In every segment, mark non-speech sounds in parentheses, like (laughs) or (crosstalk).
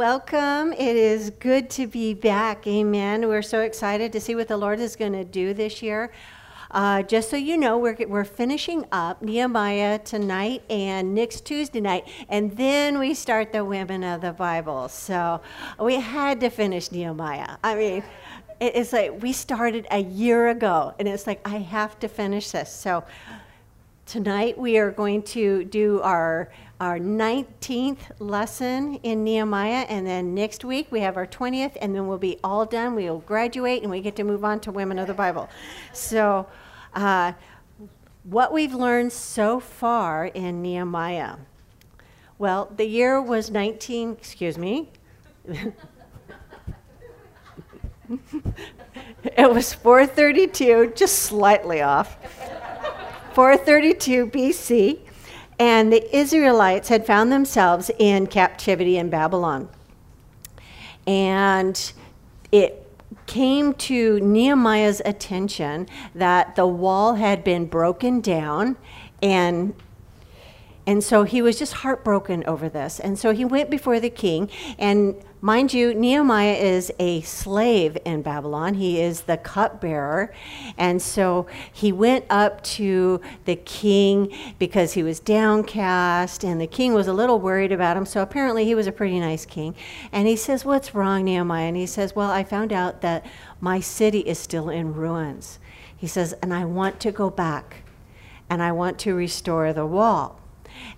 Welcome. It is good to be back. Amen. We're so excited to see what the Lord is going to do this year. Uh, just so you know, we're, we're finishing up Nehemiah tonight and next Tuesday night, and then we start the Women of the Bible. So we had to finish Nehemiah. I mean, it's like we started a year ago, and it's like, I have to finish this. So tonight we are going to do our our 19th lesson in Nehemiah, and then next week we have our 20th, and then we'll be all done. We'll graduate, and we get to move on to Women of the Bible. So, uh, what we've learned so far in Nehemiah. Well, the year was 19, excuse me. (laughs) it was 432, just slightly off. 432 BC and the Israelites had found themselves in captivity in Babylon. And it came to Nehemiah's attention that the wall had been broken down and and so he was just heartbroken over this. And so he went before the king. And mind you, Nehemiah is a slave in Babylon, he is the cupbearer. And so he went up to the king because he was downcast. And the king was a little worried about him. So apparently he was a pretty nice king. And he says, What's wrong, Nehemiah? And he says, Well, I found out that my city is still in ruins. He says, And I want to go back and I want to restore the wall.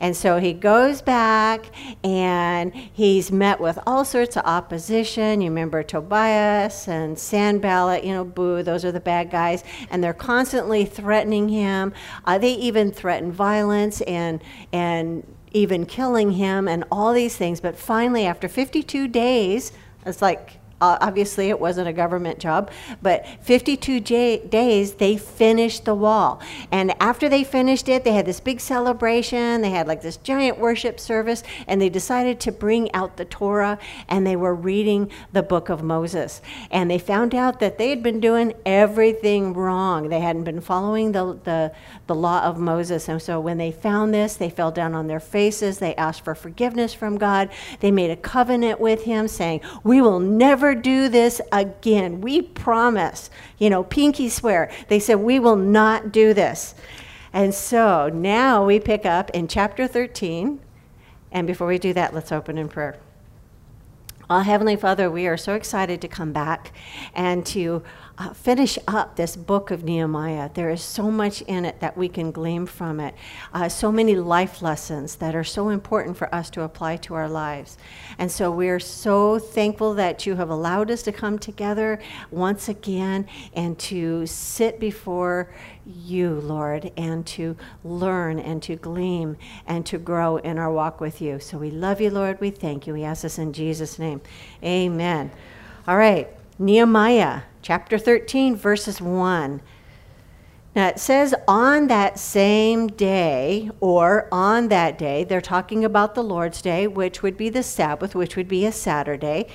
And so he goes back and he's met with all sorts of opposition. You remember Tobias and Sanballat, you know, boo, those are the bad guys. And they're constantly threatening him. Uh, they even threaten violence and, and even killing him and all these things. But finally, after 52 days, it's like uh, obviously, it wasn't a government job, but 52 j- days they finished the wall. And after they finished it, they had this big celebration. They had like this giant worship service, and they decided to bring out the Torah, and they were reading the book of Moses. And they found out that they had been doing everything wrong. They hadn't been following the, the, the law of Moses. And so when they found this, they fell down on their faces. They asked for forgiveness from God. They made a covenant with Him, saying, We will never do this again. We promise. You know, pinky swear. They said, We will not do this. And so now we pick up in chapter 13. And before we do that, let's open in prayer. Oh, Heavenly Father, we are so excited to come back and to uh, finish up this book of Nehemiah. There is so much in it that we can glean from it, uh, so many life lessons that are so important for us to apply to our lives. And so we are so thankful that you have allowed us to come together once again and to sit before you, Lord, and to learn and to glean and to grow in our walk with you. So we love you, Lord. We thank you. We ask this in Jesus' name. Amen. All right, Nehemiah chapter 13, verses 1. Now it says on that same day, or on that day, they're talking about the Lord's Day, which would be the Sabbath, which would be a Saturday.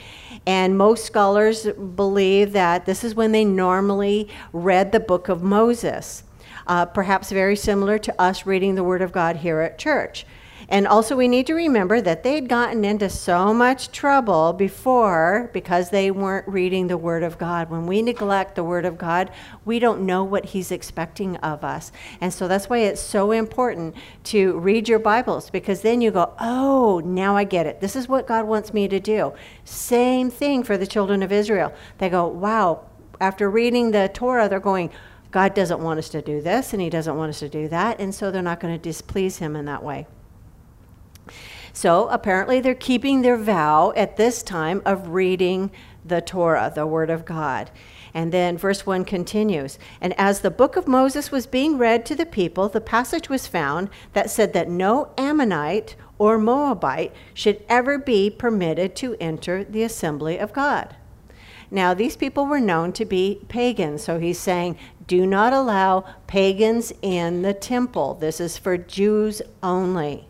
And most scholars believe that this is when they normally read the book of Moses, uh, perhaps very similar to us reading the Word of God here at church. And also, we need to remember that they'd gotten into so much trouble before because they weren't reading the Word of God. When we neglect the Word of God, we don't know what He's expecting of us. And so that's why it's so important to read your Bibles because then you go, oh, now I get it. This is what God wants me to do. Same thing for the children of Israel. They go, wow, after reading the Torah, they're going, God doesn't want us to do this and He doesn't want us to do that. And so they're not going to displease Him in that way. So apparently they're keeping their vow at this time of reading the Torah, the Word of God. And then verse 1 continues And as the book of Moses was being read to the people, the passage was found that said that no Ammonite or Moabite should ever be permitted to enter the assembly of God. Now, these people were known to be pagans, so he's saying, do not allow pagans in the temple. This is for Jews only.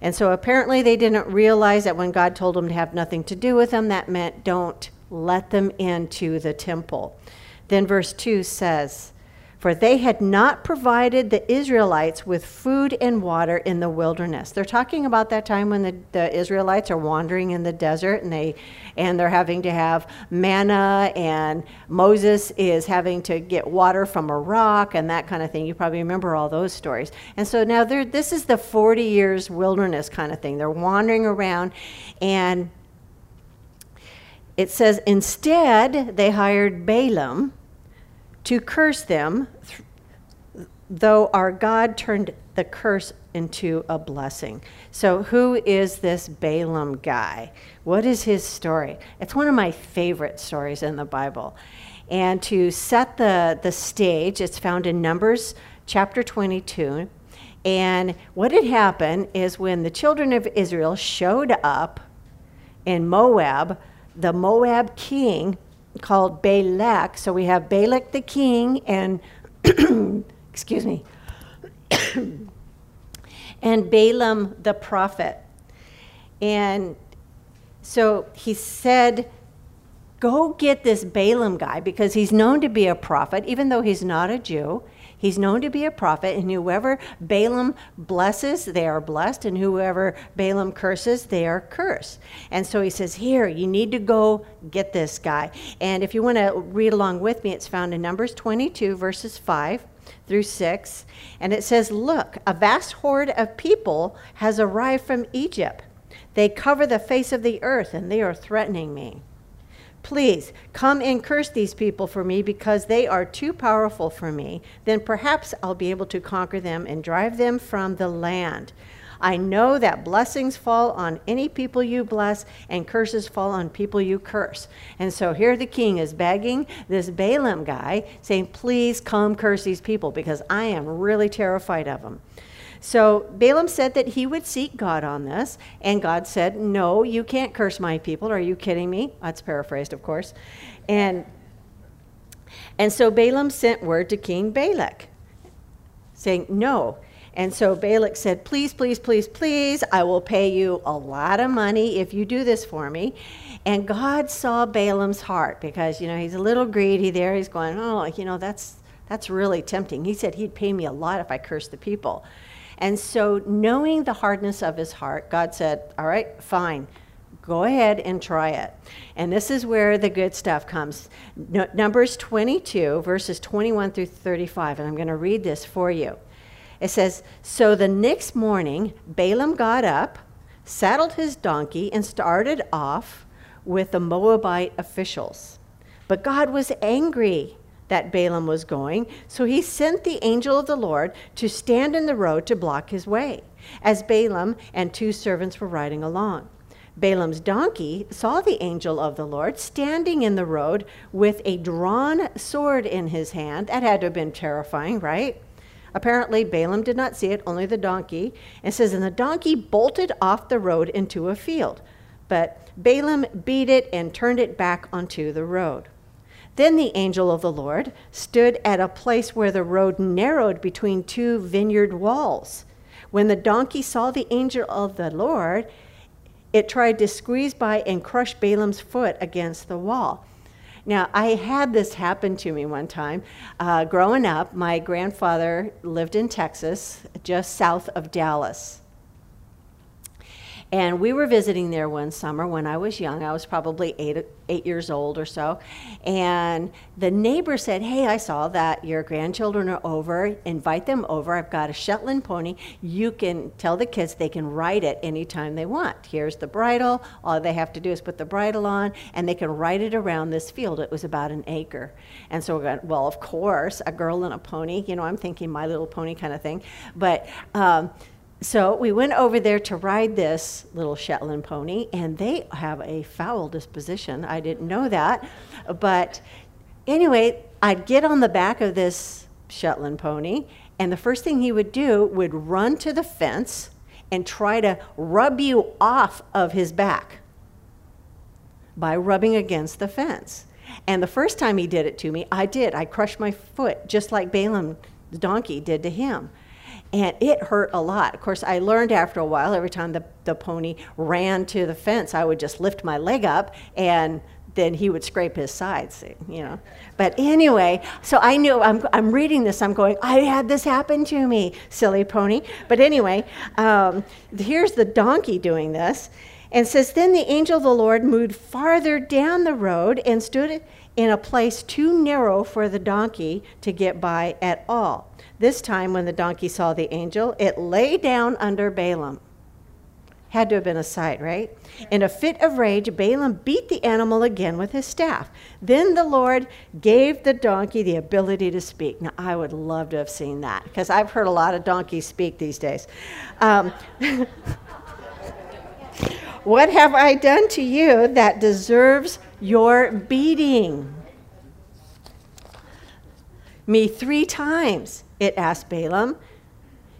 And so apparently they didn't realize that when God told them to have nothing to do with them, that meant don't let them into the temple. Then verse 2 says, for they had not provided the Israelites with food and water in the wilderness. They're talking about that time when the, the Israelites are wandering in the desert and they and they're having to have manna and Moses is having to get water from a rock and that kind of thing. You probably remember all those stories. And so now this is the 40 years wilderness kind of thing. They're wandering around and it says instead they hired Balaam to curse them, though our God turned the curse into a blessing. So, who is this Balaam guy? What is his story? It's one of my favorite stories in the Bible. And to set the, the stage, it's found in Numbers chapter 22. And what had happened is when the children of Israel showed up in Moab, the Moab king called Balak. So we have Balak the king and, (clears throat) excuse me, (coughs) and Balaam the prophet. And so he said, Go get this Balaam guy because he's known to be a prophet, even though he's not a Jew. He's known to be a prophet, and whoever Balaam blesses, they are blessed, and whoever Balaam curses, they are cursed. And so he says, Here, you need to go get this guy. And if you want to read along with me, it's found in Numbers 22, verses 5 through 6. And it says, Look, a vast horde of people has arrived from Egypt. They cover the face of the earth, and they are threatening me. Please come and curse these people for me because they are too powerful for me. Then perhaps I'll be able to conquer them and drive them from the land. I know that blessings fall on any people you bless and curses fall on people you curse. And so here the king is begging this Balaam guy, saying, Please come curse these people because I am really terrified of them. So Balaam said that he would seek God on this, and God said, No, you can't curse my people. Are you kidding me? That's paraphrased, of course. And, and so Balaam sent word to King Balak, saying, No. And so Balak said, Please, please, please, please, I will pay you a lot of money if you do this for me. And God saw Balaam's heart because, you know, he's a little greedy there. He's going, Oh, you know, that's, that's really tempting. He said he'd pay me a lot if I cursed the people. And so, knowing the hardness of his heart, God said, All right, fine. Go ahead and try it. And this is where the good stuff comes. Numbers 22, verses 21 through 35. And I'm going to read this for you. It says So the next morning, Balaam got up, saddled his donkey, and started off with the Moabite officials. But God was angry that Balaam was going, so he sent the angel of the Lord to stand in the road to block his way, as Balaam and two servants were riding along. Balaam's donkey saw the angel of the Lord standing in the road with a drawn sword in his hand. That had to have been terrifying, right? Apparently, Balaam did not see it, only the donkey. And says, And the donkey bolted off the road into a field. But Balaam beat it and turned it back onto the road. Then the angel of the Lord stood at a place where the road narrowed between two vineyard walls. When the donkey saw the angel of the Lord, it tried to squeeze by and crush Balaam's foot against the wall. Now, I had this happen to me one time. Uh, growing up, my grandfather lived in Texas, just south of Dallas. And we were visiting there one summer when I was young. I was probably eight, eight years old or so. And the neighbor said, Hey, I saw that your grandchildren are over. Invite them over. I've got a Shetland pony. You can tell the kids they can ride it anytime they want. Here's the bridle. All they have to do is put the bridle on, and they can ride it around this field. It was about an acre. And so, we going, well, of course, a girl and a pony. You know, I'm thinking My Little Pony kind of thing. But, um, so we went over there to ride this little Shetland pony, and they have a foul disposition. I didn't know that. But anyway, I'd get on the back of this Shetland pony, and the first thing he would do would run to the fence and try to rub you off of his back by rubbing against the fence. And the first time he did it to me, I did. I crushed my foot just like Balaam the donkey did to him and it hurt a lot. Of course, I learned after a while, every time the, the pony ran to the fence, I would just lift my leg up and then he would scrape his sides, you know. But anyway, so I knew, I'm, I'm reading this, I'm going, I had this happen to me, silly pony. But anyway, um, here's the donkey doing this. And says, Then the angel of the Lord moved farther down the road and stood in a place too narrow for the donkey to get by at all. This time, when the donkey saw the angel, it lay down under Balaam. Had to have been a sight, right? In a fit of rage, Balaam beat the animal again with his staff. Then the Lord gave the donkey the ability to speak. Now, I would love to have seen that because I've heard a lot of donkeys speak these days. Um, (laughs) what have I done to you that deserves your beating? Me three times, it asked Balaam.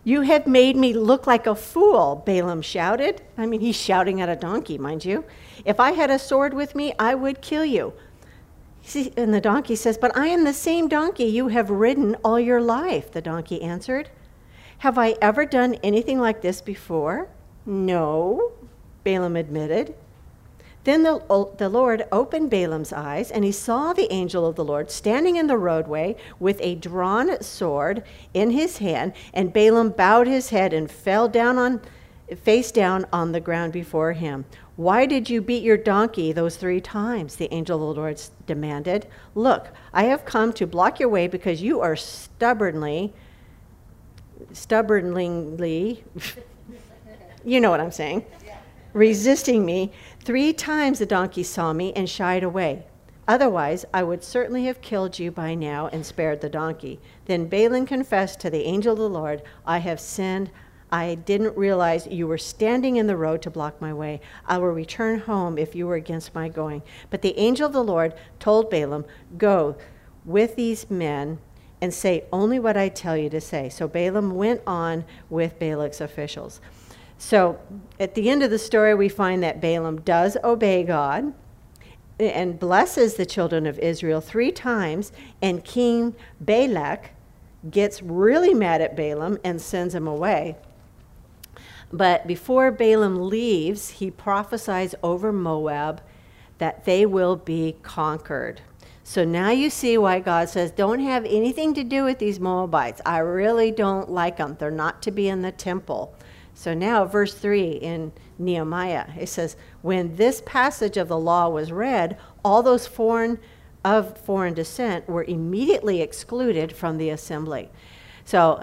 You have made me look like a fool, Balaam shouted. I mean, he's shouting at a donkey, mind you. If I had a sword with me, I would kill you. See, and the donkey says, But I am the same donkey you have ridden all your life, the donkey answered. Have I ever done anything like this before? No, Balaam admitted. Then the, uh, the Lord opened Balaam's eyes, and he saw the angel of the Lord standing in the roadway with a drawn sword in his hand. And Balaam bowed his head and fell down on, face down on the ground before him. Why did you beat your donkey those three times? The angel of the Lord demanded. Look, I have come to block your way because you are stubbornly, stubbornly, (laughs) you know what I'm saying, resisting me. Three times the donkey saw me and shied away. Otherwise, I would certainly have killed you by now and spared the donkey. Then Balaam confessed to the angel of the Lord, I have sinned. I didn't realize you were standing in the road to block my way. I will return home if you were against my going. But the angel of the Lord told Balaam, Go with these men and say only what I tell you to say. So Balaam went on with Balak's officials. So at the end of the story, we find that Balaam does obey God and blesses the children of Israel three times, and King Balak gets really mad at Balaam and sends him away. But before Balaam leaves, he prophesies over Moab that they will be conquered. So now you see why God says, Don't have anything to do with these Moabites. I really don't like them. They're not to be in the temple. So now, verse 3 in Nehemiah, it says, When this passage of the law was read, all those foreign of foreign descent were immediately excluded from the assembly. So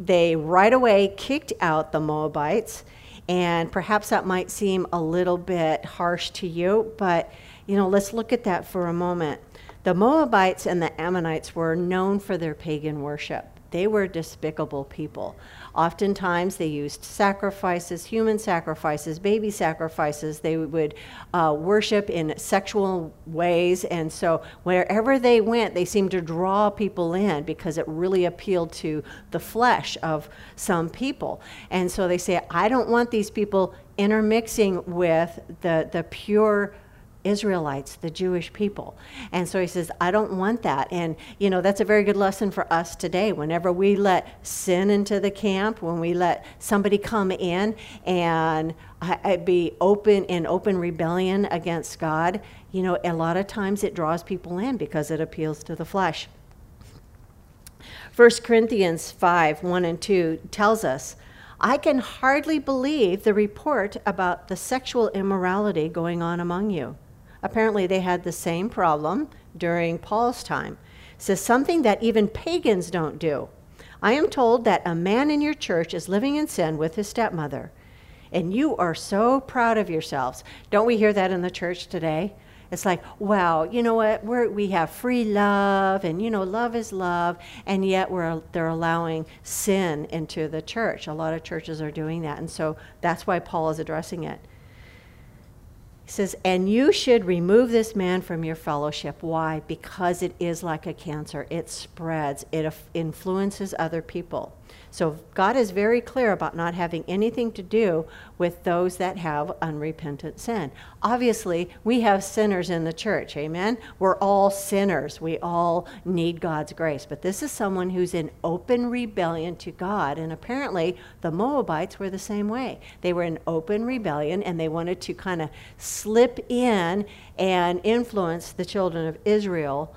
they right away kicked out the Moabites, and perhaps that might seem a little bit harsh to you, but you know, let's look at that for a moment. The Moabites and the Ammonites were known for their pagan worship. They were despicable people. Oftentimes, they used sacrifices, human sacrifices, baby sacrifices. They would uh, worship in sexual ways. And so, wherever they went, they seemed to draw people in because it really appealed to the flesh of some people. And so, they say, I don't want these people intermixing with the, the pure Israelites, the Jewish people. And so he says, I don't want that. And, you know, that's a very good lesson for us today. Whenever we let sin into the camp, when we let somebody come in and uh, uh, be open in open rebellion against God, you know, a lot of times it draws people in because it appeals to the flesh. 1 Corinthians 5 1 and 2 tells us, I can hardly believe the report about the sexual immorality going on among you. Apparently, they had the same problem during Paul's time. Says something that even pagans don't do. I am told that a man in your church is living in sin with his stepmother, and you are so proud of yourselves. Don't we hear that in the church today? It's like, wow, you know what? We're, we have free love, and you know, love is love, and yet we're they're allowing sin into the church. A lot of churches are doing that, and so that's why Paul is addressing it. He says, and you should remove this man from your fellowship. Why? Because it is like a cancer. It spreads, it influences other people. So God is very clear about not having anything to do with those that have unrepentant sin. Obviously, we have sinners in the church, amen? We're all sinners. We all need God's grace. But this is someone who's in open rebellion to God. And apparently, the Moabites were the same way. They were in open rebellion and they wanted to kind of slip in and influence the children of Israel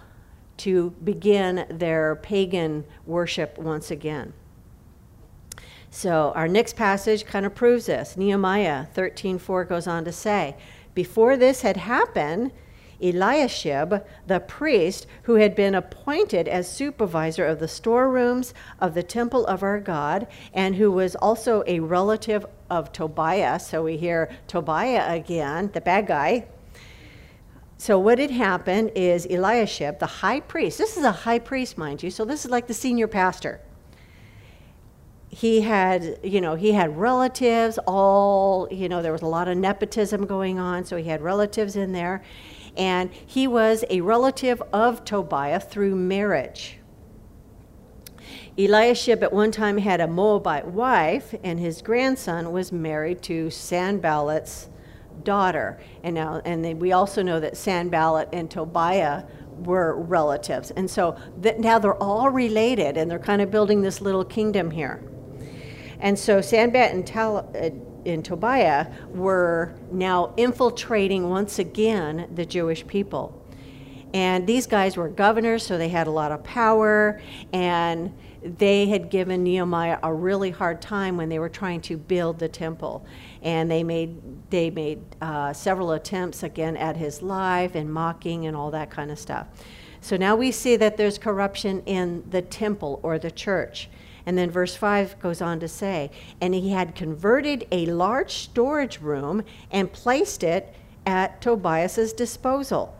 to begin their pagan worship once again. So our next passage kind of proves this. Nehemiah 13:4 goes on to say, "Before this had happened, Eliashib, the priest, who had been appointed as supervisor of the storerooms of the temple of our God, and who was also a relative of Tobiah, so we hear Tobiah again, the bad guy, so what had happened is Eliashib, the high priest, this is a high priest, mind you, so this is like the senior pastor. He had, you know, he had relatives, all, you know, there was a lot of nepotism going on, so he had relatives in there. And he was a relative of Tobiah through marriage. Eliashib at one time had a Moabite wife, and his grandson was married to Sanballat's daughter. And now, and they, we also know that Sanballat and Tobiah were relatives. And so that now they're all related and they're kind of building this little kingdom here. And so Sanballat and, Tal, uh, and Tobiah were now infiltrating once again the Jewish people. And these guys were governors, so they had a lot of power. And they had given Nehemiah a really hard time when they were trying to build the temple. And they made, they made uh, several attempts again at his life and mocking and all that kind of stuff. So now we see that there's corruption in the temple or the church. And then verse 5 goes on to say, And he had converted a large storage room and placed it at Tobias's disposal.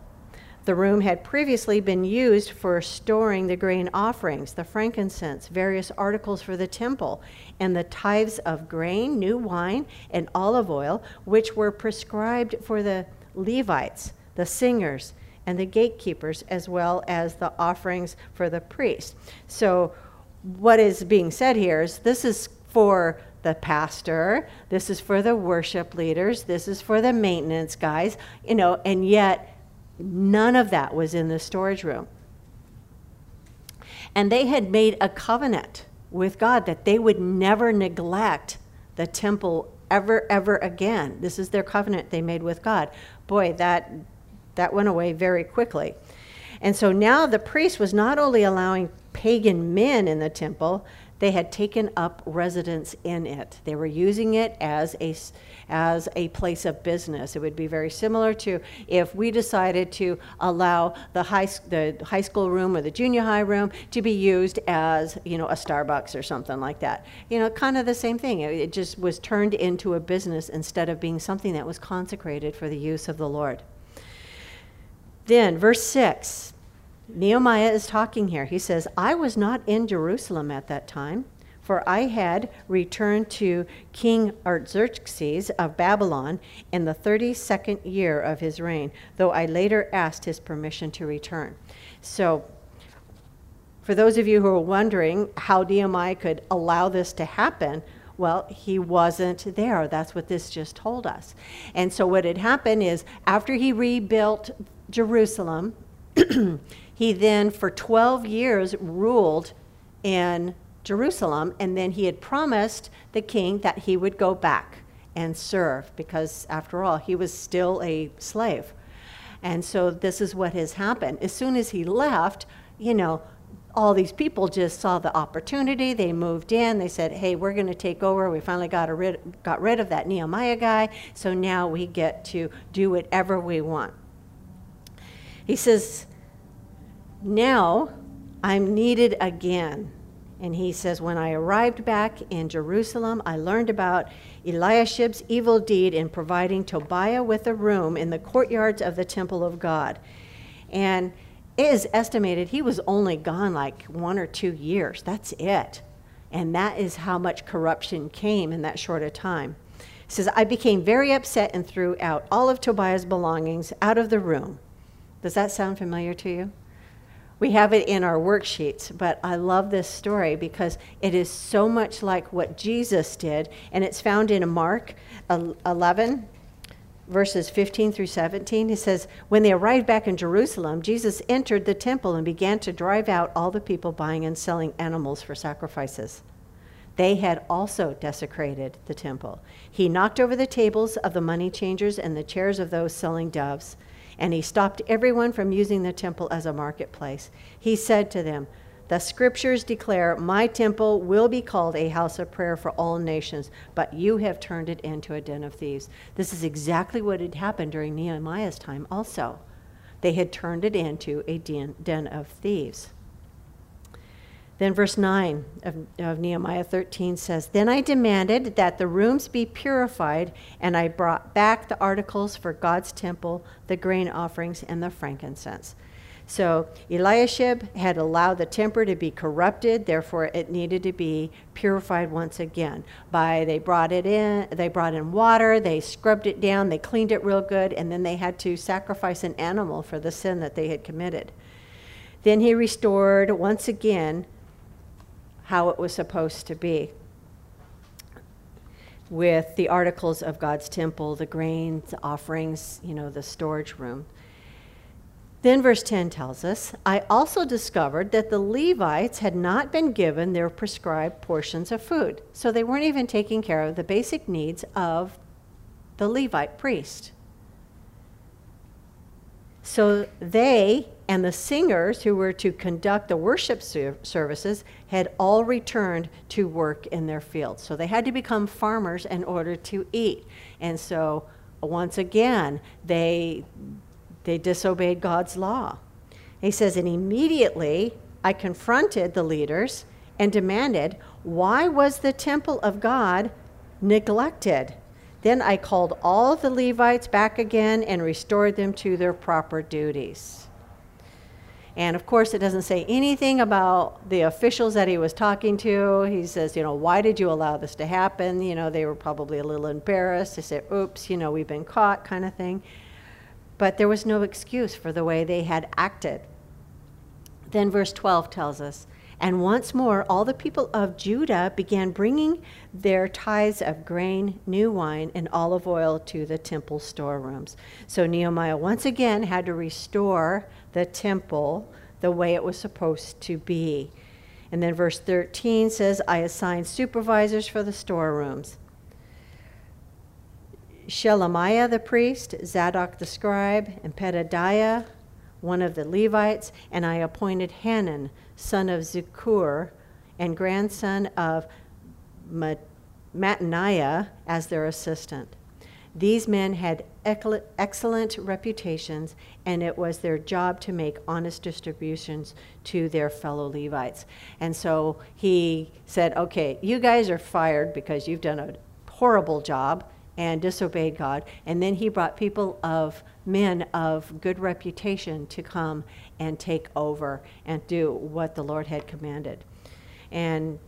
The room had previously been used for storing the grain offerings, the frankincense, various articles for the temple, and the tithes of grain, new wine, and olive oil, which were prescribed for the Levites, the singers, and the gatekeepers, as well as the offerings for the priests. So, what is being said here is this is for the pastor, this is for the worship leaders, this is for the maintenance guys, you know, and yet None of that was in the storage room. And they had made a covenant with God that they would never neglect the temple ever, ever again. This is their covenant they made with God. Boy, that, that went away very quickly. And so now the priest was not only allowing pagan men in the temple, they had taken up residence in it. They were using it as a, as a place of business. It would be very similar to if we decided to allow the high, the high school room or the junior high room to be used as, you know, a Starbucks or something like that. You know, kind of the same thing. It, just was turned into a business instead of being something that was consecrated for the use of the Lord. Then, verse 6 Nehemiah is talking here. He says, I was not in Jerusalem at that time, for I had returned to King Artaxerxes of Babylon in the 32nd year of his reign, though I later asked his permission to return. So, for those of you who are wondering how Nehemiah could allow this to happen, well, he wasn't there. That's what this just told us. And so, what had happened is after he rebuilt Jerusalem, (clears throat) He then, for 12 years, ruled in Jerusalem, and then he had promised the king that he would go back and serve because, after all, he was still a slave. And so, this is what has happened. As soon as he left, you know, all these people just saw the opportunity. They moved in. They said, "Hey, we're going to take over. We finally got rid got rid of that Nehemiah guy. So now we get to do whatever we want." He says, now I'm needed again. And he says, When I arrived back in Jerusalem, I learned about Eliashib's evil deed in providing Tobiah with a room in the courtyards of the temple of God. And it is estimated he was only gone like one or two years. That's it. And that is how much corruption came in that short a time. He says, I became very upset and threw out all of Tobiah's belongings out of the room. Does that sound familiar to you? We have it in our worksheets, but I love this story because it is so much like what Jesus did, and it's found in Mark 11, verses 15 through 17. He says, When they arrived back in Jerusalem, Jesus entered the temple and began to drive out all the people buying and selling animals for sacrifices. They had also desecrated the temple. He knocked over the tables of the money changers and the chairs of those selling doves and he stopped everyone from using the temple as a marketplace. He said to them, The scriptures declare, My temple will be called a house of prayer for all nations, but you have turned it into a den of thieves. This is exactly what had happened during Nehemiah's time, also. They had turned it into a den, of thieves. Then, verse 9 of, of, Nehemiah 13 says, Then I demanded that the rooms be purified, and I brought back the articles for God's temple, the grain offerings, and the frankincense. So Eliashib had allowed the temple to be corrupted, therefore it needed to be purified once again. By they brought it in, they brought in water, they scrubbed it down, they cleaned it real good, and then they had to sacrifice an animal for the sin that they had committed. Then he restored once again how it was supposed to be with the articles of God's temple, the grains, the offerings, you know, the storage room. Then verse 10 tells us I also discovered that the Levites had not been given their prescribed portions of food. So they weren't even taking care of the basic needs of the Levite priest. So they and the singers who were to conduct the worship services had all returned to work in their fields. So they had to become farmers in order to eat. And so once again, they they disobeyed God's law. He says, and immediately I confronted the leaders and demanded, why was the temple of God neglected? Then I called all the Levites back again and restored them to their proper duties. And of course, it doesn't say anything about the officials that he was talking to. He says, you know, why did you allow this to happen? You know, they were probably a little embarrassed. They said, oops, you know, we've been caught, kind of thing. But there was no excuse for the way they had acted. Then verse 12 tells us and once more, all the people of Judah began bringing their tithes of grain, new wine, and olive oil to the temple storerooms. So Nehemiah once again had to restore the temple the way it was supposed to be. And then verse 13 says, I assigned supervisors for the storerooms. Shelemiah the priest, Zadok the scribe, and Pedadiah, one of the Levites, and I appointed Hanan son of Zaccur, and grandson of Mattaniah, as their assistant. These men had excellent reputations, and it was their job to make honest distributions to their fellow Levites. And so he said, Okay, you guys are fired because you've done a horrible job and disobeyed God. And then he brought people of men of good reputation to come and take over and do what the Lord had commanded. And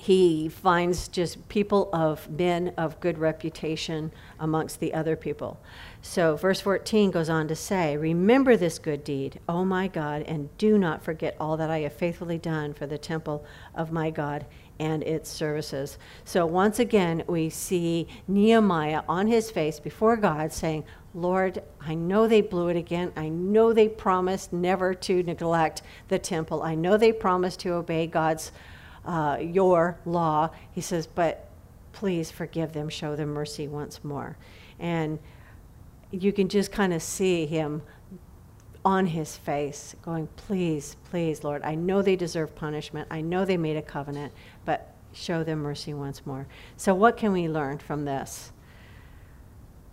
he finds just people of men of good reputation amongst the other people. So, verse 14 goes on to say, Remember this good deed, O my God, and do not forget all that I have faithfully done for the temple of my God and its services. So, once again, we see Nehemiah on his face before God saying, Lord, I know they blew it again. I know they promised never to neglect the temple. I know they promised to obey God's, uh, your law. He says, but please forgive them, show them mercy once more. And you can just kind of see him on his face going, please, please, Lord, I know they deserve punishment. I know they made a covenant, but show them mercy once more. So, what can we learn from this?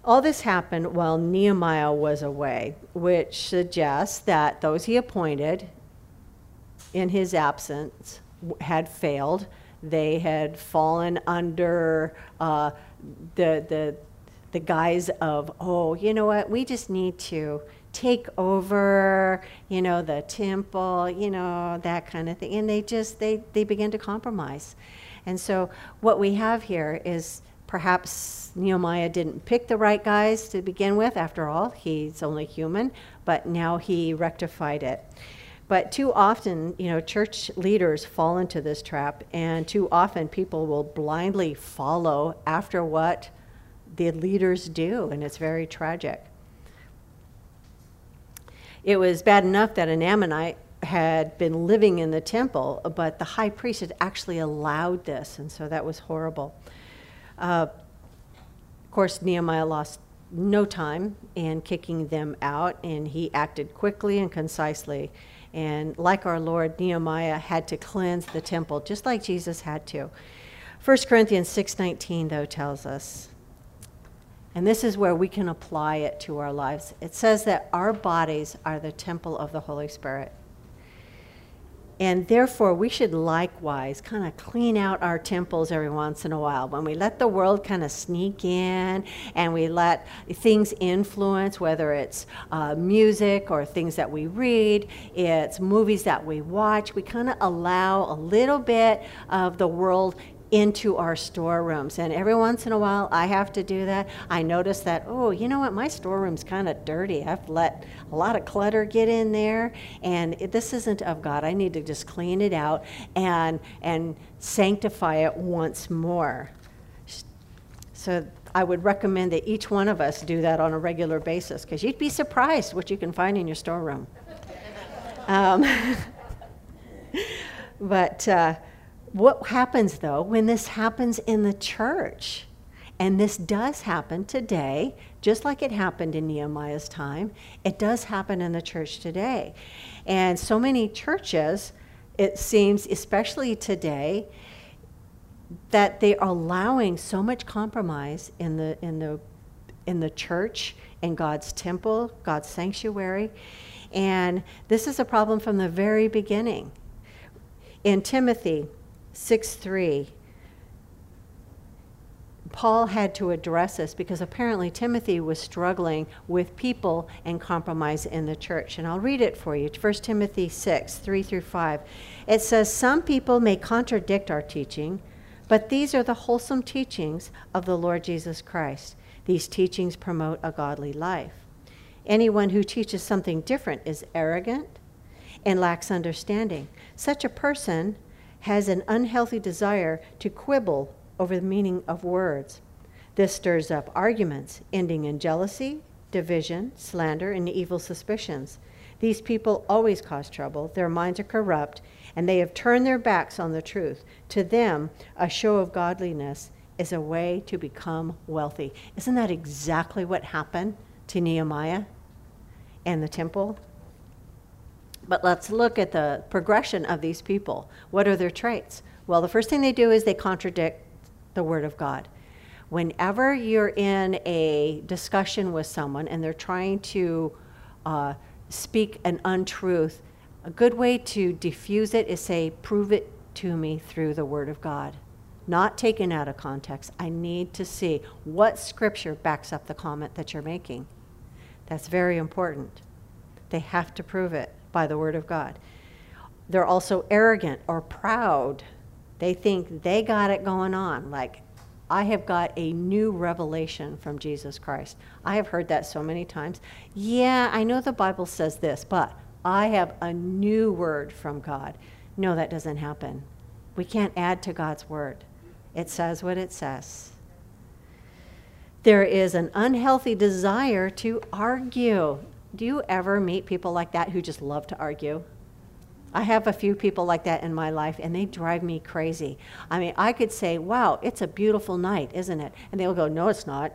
All this happened while Nehemiah was away, which suggests that those he appointed in his absence had failed. They had fallen under uh, the, the, the guise of, oh, you know what, we just need to take over, you know, the temple, you know, that kind of thing. And they just, they, they begin to compromise. And so what we have here is Perhaps Nehemiah didn't pick the right guys to begin with. After all, he's only human, but now he rectified it. But too often, you know, church leaders fall into this trap, and too often people will blindly follow after what the leaders do, and it's very tragic. It was bad enough that an Ammonite had been living in the temple, but the high priest had actually allowed this, and so that was horrible. Uh, of course, Nehemiah lost no time in kicking them out, and he acted quickly and concisely. And like our Lord, Nehemiah had to cleanse the temple, just like Jesus had to. 1 Corinthians 6:19 though tells us, and this is where we can apply it to our lives. It says that our bodies are the temple of the Holy Spirit. And therefore, we should likewise kind of clean out our temples every once in a while. When we let the world kind of sneak in and we let things influence, whether it's uh, music or things that we read, it's movies that we watch, we kind of allow a little bit of the world into our storerooms. And every once in a while, I have to do that. I notice that, oh, you know what, my storeroom's kind of dirty. I've let a lot of clutter get in there, and it, this isn't of God. I need to just clean it out and, and sanctify it once more. So I would recommend that each one of us do that on a regular basis because you'd be surprised what you can find in your storeroom. um, (laughs) but uh, what happens though when this happens in the church? And this does happen today, just like it happened in Nehemiah's time. It does happen in the church today. And so many churches, it seems, especially today, that they are allowing so much compromise in the, in the, in the church, in God's temple, God's sanctuary. And this is a problem from the very beginning. In Timothy, 6 3, Paul had to address this because apparently Timothy was struggling with people and compromise in the church. And I'll read it for you 1 Timothy 6 3 through 5. It says, Some people may contradict our teaching, but these are the wholesome teachings of the Lord Jesus Christ. These teachings promote a godly life. Anyone who teaches something different is arrogant and lacks understanding. Such a person has an unhealthy desire to quibble over the meaning of words. This stirs up arguments, ending in jealousy, division, slander, and evil suspicions. These people always cause trouble. Their minds are corrupt, and they have turned their backs on the truth. To them, a show of godliness is a way to become wealthy. Isn't that exactly what happened to Nehemiah and the temple? But let's look at the progression of these people. What are their traits? Well, the first thing they do is they contradict the Word of God. Whenever you're in a discussion with someone and they're trying to uh, speak an untruth, a good way to diffuse it is say, prove it to me through the Word of God. Not taken out of context. I need to see what scripture backs up the comment that you're making. That's very important. They have to prove it by the Word of God. They're also arrogant or proud. They think they got it going on. Like, I have got a new revelation from Jesus Christ. I have heard that so many times. Yeah, I know the Bible says this, but I have a new word from God. No, that doesn't happen. We can't add to God's word, it says what it says. There is an unhealthy desire to argue. Do you ever meet people like that who just love to argue? I have a few people like that in my life, and they drive me crazy. I mean, I could say, Wow, it's a beautiful night, isn't it? And they'll go, No, it's not.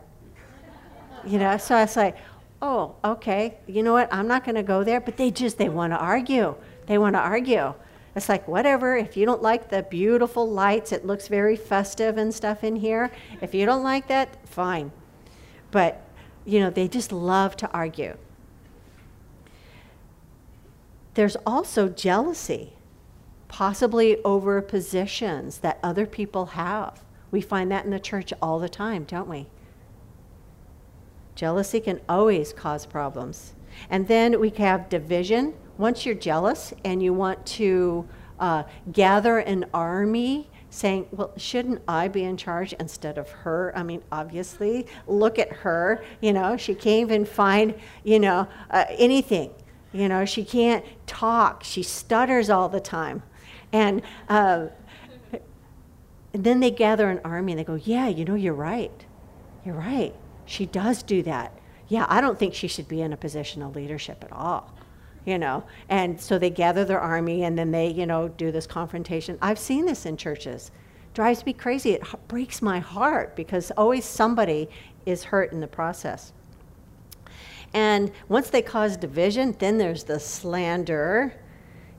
You know, so I say, Oh, okay, you know what? I'm not going to go there, but they just, they want to argue. They want to argue. It's like, whatever, if you don't like the beautiful lights, it looks very festive and stuff in here. If you don't like that, fine. But, you know, they just love to argue there's also jealousy, possibly over positions that other people have. We find that in the church all the time, don't we? Jealousy can always cause problems. And then we have division. Once you're jealous and you want to uh, gather an army saying, Well, shouldn't I be in charge instead of her? I mean, obviously, look at her. You know, she can't even find, you know, uh, anything. You know, she can't talk. She stutters all the time. And, uh, then they gather an army and they go, Yeah, you know, you're right. You're right. She does do that. Yeah, I don't think she should be in a position of leadership at all you know. And so they gather their army and then they, you know, do this confrontation. I've seen this in churches. Drives me crazy. It breaks my heart because always somebody is hurt in the process. And once they cause division, then there's the slander.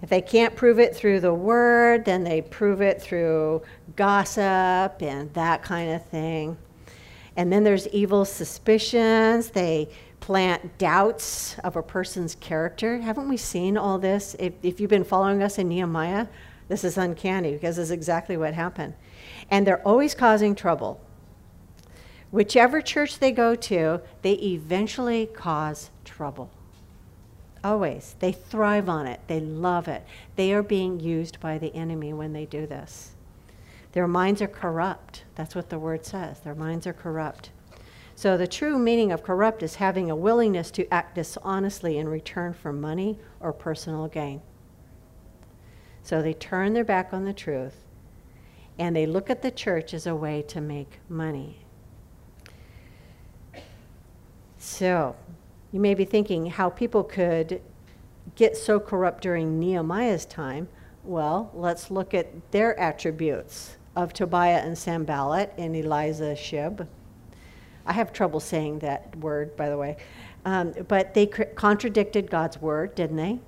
If they can't prove it through the word, then they prove it through gossip and that kind of thing. And then there's evil suspicions. They plant doubts of a person's character. Haven't we seen all this? If, if you've been following us in Nehemiah, this is uncanny because this is exactly what happened. And they're always causing trouble. Whichever church they go to, they eventually cause trouble. Always. They thrive on it, they love it. They are being used by the enemy when they do this. Their minds are corrupt. That's what the word says. Their minds are corrupt. So the true meaning of corrupt is having a willingness to act dishonestly in return for money or personal gain. So they turn their back on the truth and they look at the church as a way to make money. So you may be thinking how people could get so corrupt during Nehemiah's time. Well, let's look at their attributes of Tobiah and Sanballat and Eliashib. I have trouble saying that word, by the way. Um, but they contradicted God's word, didn't they?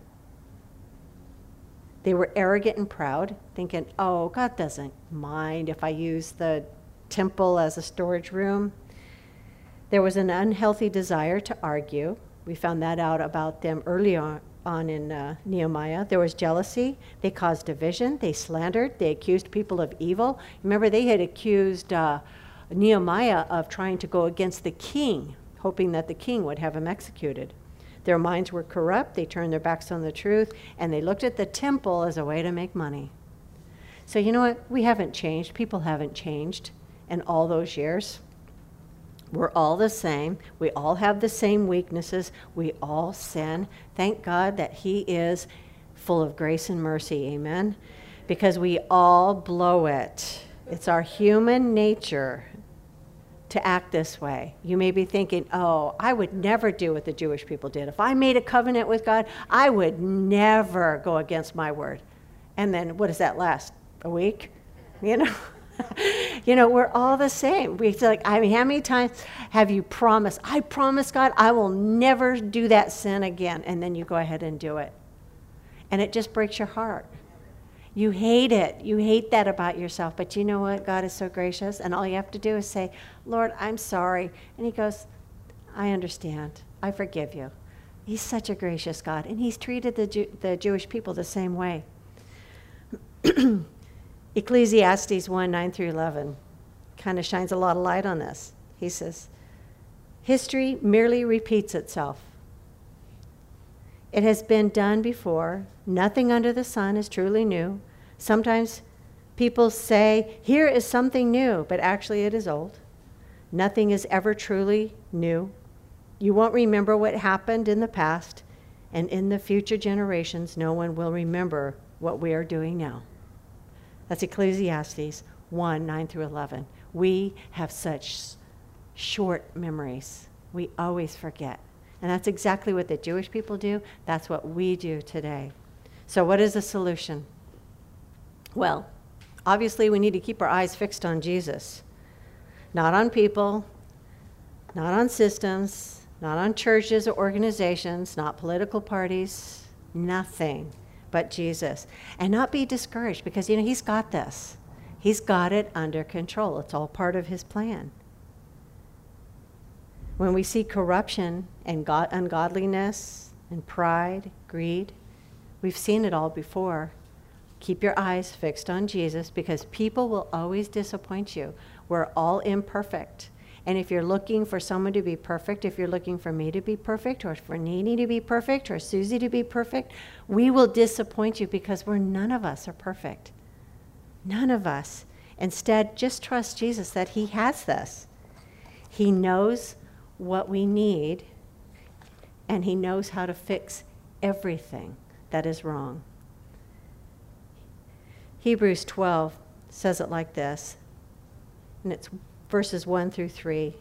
They were arrogant and proud, thinking, oh, God doesn't mind if I use the temple as a storage room. There was an unhealthy desire to argue. We found that out about them early on, in uh, Nehemiah. There was jealousy. They caused division. They slandered. They accused people of evil. Remember, they had accused. Uh, Nehemiah of trying to go against the king, hoping that the king would have him executed. Their minds were corrupt, they turned their backs on the truth, and they looked at the temple as a way to make money. So, you know what? We haven't changed. People haven't changed in all those years. We're all the same. We all have the same weaknesses. We all sin. Thank God that He is full of grace and mercy. Amen. Because we all blow it. It's our human nature to act this way. You may be thinking, oh, I would never do what the Jewish people did. If I made a covenant with God, I would never go against my word. And then what does that last? A week? You know? (laughs) you know, we're all the same. We like, I mean, how many times have you promised, I promise God, I will never do that sin again. And then you go ahead and do it. And it just breaks your heart. You hate it. You hate that about yourself. But you know what? God is so gracious. And all you have to do is say, Lord, I'm sorry. And He goes, I understand. I forgive you. He's such a gracious God. And He's treated the, Jew- the Jewish people the same way. (clears throat) Ecclesiastes 1 9 through 11 kind of shines a lot of light on this. He says, History merely repeats itself. It has been done before. Nothing under the sun is truly new. Sometimes people say, Here is something new, but actually it is old. Nothing is ever truly new. You won't remember what happened in the past, and in the future generations, no one will remember what we are doing now. That's Ecclesiastes 1 9 through 11. We have such short memories, we always forget. And that's exactly what the Jewish people do. That's what we do today. So, what is the solution? Well, obviously, we need to keep our eyes fixed on Jesus, not on people, not on systems, not on churches or organizations, not political parties, nothing but Jesus. And not be discouraged because, you know, He's got this. He's got it under control. It's all part of His plan. When we see corruption and God, ungodliness and pride, greed, we've seen it all before. Keep your eyes fixed on Jesus because people will always disappoint you. We're all imperfect. And if you're looking for someone to be perfect, if you're looking for me to be perfect, or for Nini to be perfect, or Susie to be perfect, we will disappoint you because we're none of us are perfect. None of us. Instead, just trust Jesus that He has this. He knows what we need, and He knows how to fix everything that is wrong. Hebrews 12 says it like this, and it's verses 1 through 3. It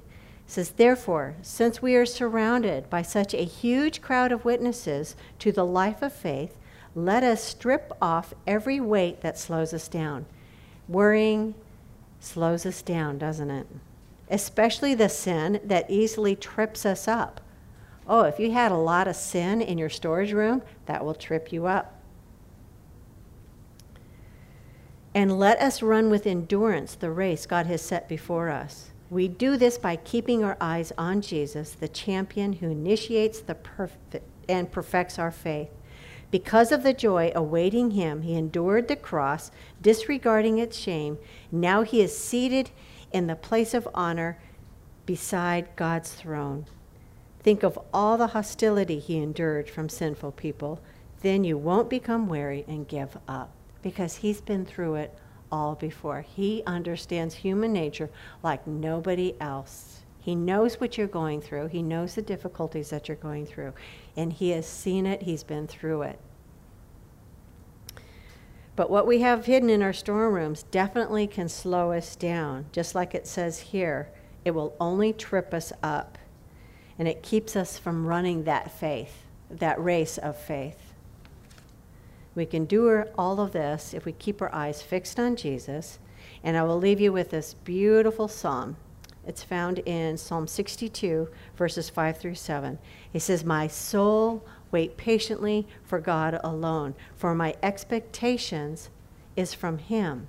says, Therefore, since we are surrounded by such a huge crowd of witnesses to the life of faith, let us strip off every weight that slows us down. Worrying slows us down, doesn't it? Especially the sin that easily trips us up. Oh, if you had a lot of sin in your storage room, that will trip you up. And let us run with endurance the race God has set before us. We do this by keeping our eyes on Jesus, the champion who initiates the perfect and perfects our faith. Because of the joy awaiting him, he endured the cross, disregarding its shame. Now he is seated in the place of honor beside God's throne. Think of all the hostility he endured from sinful people. Then you won't become weary and give up because he's been through it all before. He understands human nature like nobody else. He knows what you're going through, he knows the difficulties that you're going through, and he has seen it, he's been through it. But what we have hidden in our storerooms definitely can slow us down, just like it says here. It will only trip us up, and it keeps us from running that faith, that race of faith. We can do all of this if we keep our eyes fixed on Jesus. And I will leave you with this beautiful psalm. It's found in Psalm 62, verses 5 through 7. It says, My soul, wait patiently for God alone, for my expectations is from him.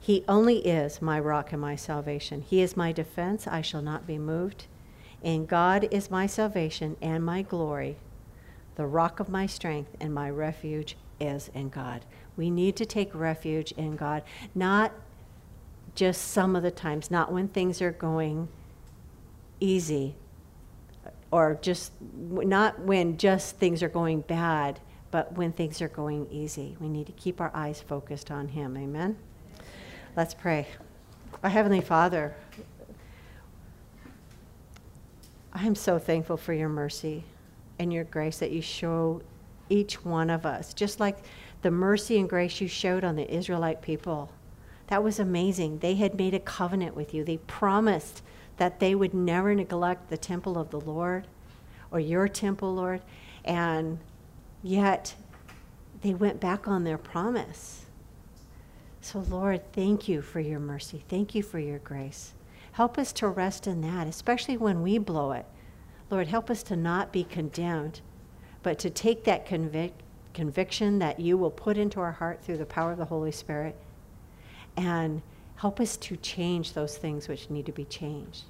He only is my rock and my salvation. He is my defense. I shall not be moved. And God is my salvation and my glory. The rock of my strength and my refuge is in God. We need to take refuge in God, not just some of the times, not when things are going easy, or just not when just things are going bad, but when things are going easy. We need to keep our eyes focused on Him. Amen? Let's pray. Our Heavenly Father, I am so thankful for your mercy and your grace that you show each one of us, just like the mercy and grace you showed on the Israelite people. That was amazing. They had made a covenant with you. They promised that they would never neglect the temple of the Lord or your temple, Lord. And yet they went back on their promise. So, Lord, thank you for your mercy. Thank you for your grace. Help us to rest in that, especially when we blow it. Lord, help us to not be condemned, but to take that convic- conviction that you will put into our heart through the power of the Holy Spirit and help us to change those things which need to be changed.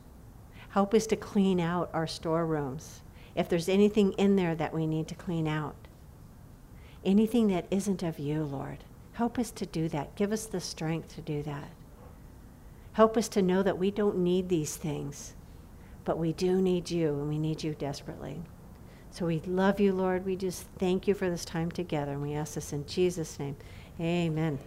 Help us to clean out our storerooms. If there's anything in there that we need to clean out, anything that isn't of you, Lord, help us to do that. Give us the strength to do that. Help us to know that we don't need these things but we do need you, and we need you desperately. So we love you, Lord. We just thank you for this time together, and we ask this in Jesus' name. Amen.